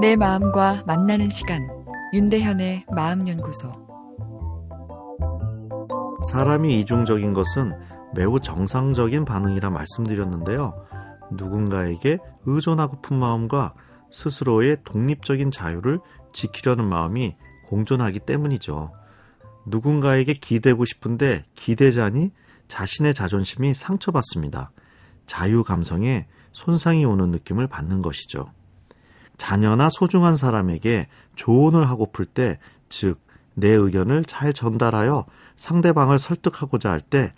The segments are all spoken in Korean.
내 마음과 만나는 시간 윤대현의 마음연구소 사람이 이중적인 것은 매우 정상적인 반응이라 말씀드렸는데요. 누군가에게 의존하고픈 마음과 스스로의 독립적인 자유를 지키려는 마음이 공존하기 때문이죠. 누군가에게 기대고 싶은데 기대자니 자신의 자존심이 상처받습니다. 자유 감성에 손상이 오는 느낌을 받는 것이죠. 자녀나 소중한 사람에게 조언을 하고플 때, 즉, 내 의견을 잘 전달하여 상대방을 설득하고자 할 때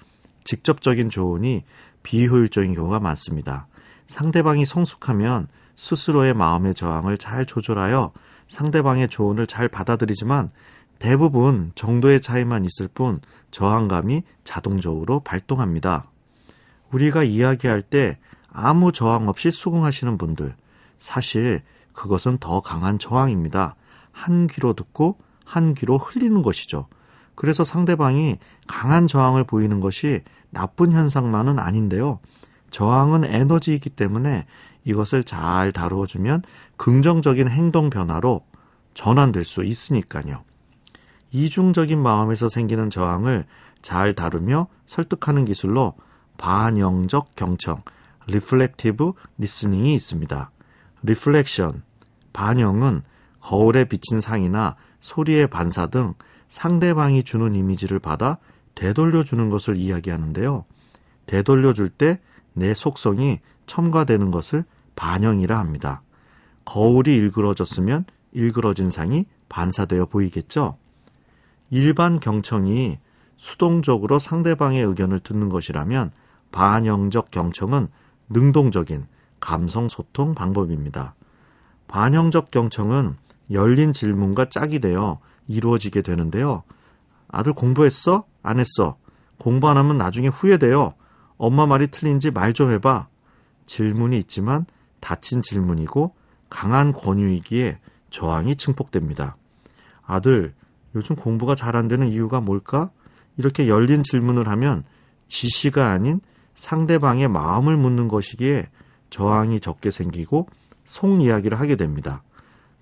직접적인 조언이 비효율적인 경우가 많습니다. 상대방이 성숙하면 스스로의 마음의 저항을 잘 조절하여 상대방의 조언을 잘 받아들이지만 대부분 정도의 차이만 있을 뿐 저항감이 자동적으로 발동합니다. 우리가 이야기할 때 아무 저항 없이 수긍하시는 분들, 사실 그것은 더 강한 저항입니다. 한 귀로 듣고 한 귀로 흘리는 것이죠. 그래서 상대방이 강한 저항을 보이는 것이 나쁜 현상만은 아닌데요. 저항은 에너지이기 때문에 이것을 잘 다루어주면 긍정적인 행동 변화로 전환될 수 있으니까요. 이중적인 마음에서 생기는 저항을 잘 다루며 설득하는 기술로 반영적 경청, reflective listening이 있습니다. reflection, 반영은 거울에 비친 상이나 소리의 반사 등 상대방이 주는 이미지를 받아 되돌려 주는 것을 이야기하는데요. 되돌려 줄 때 내 속성이 첨가되는 것을 반영이라 합니다. 거울이 일그러졌으면 일그러진 상이 반사되어 보이겠죠? 일반 경청이 수동적으로 상대방의 의견을 듣는 것이라면 반영적 경청은 능동적인 감성 소통 방법입니다. 반영적 경청은 열린 질문과 짝이 되어 이루어지게 되는데요. 아들 공부했어? 안 했어? 공부 안 하면 나중에 후회돼요. 엄마 말이 틀린지 말 좀 해봐. 질문이 있지만 닫힌 질문이고 강한 권유이기에 저항이 증폭됩니다. 아들, 요즘 공부가 잘 안 되는 이유가 뭘까? 이렇게 열린 질문을 하면 지시가 아닌 상대방의 마음을 묻는 것이기에 저항이 적게 생기고 속 이야기를 하게 됩니다.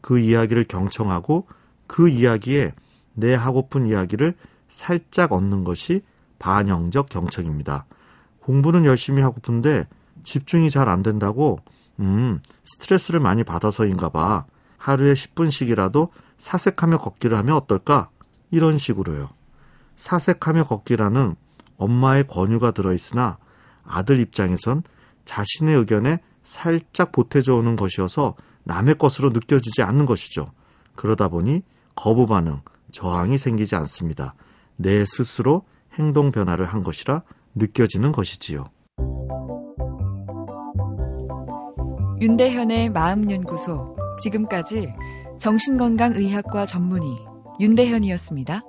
그 이야기를 경청하고 그 이야기에 내 하고픈 이야기를 살짝 얻는 것이 반영적 경청입니다. 공부는 열심히 하고픈데 집중이 잘 안 된다고 음, 스트레스를 많이 받아서인가 봐. 하루에 10분씩이라도 사색하며 걷기를 하면 어떨까? 이런 식으로요. 사색하며 걷기라는 엄마의 권유가 들어있으나 아들 입장에선 자신의 의견에 살짝 보태져 오는 것이어서 남의 것으로 느껴지지 않는 것이죠. 그러다 보니 거부 반응, 저항이 생기지 않습니다. 내 스스로 행동 변화를 한 것이라 느껴지는 것이지요. 윤대현의 마음연구소. 지금까지 정신건강의학과 전문의 윤대현이었습니다.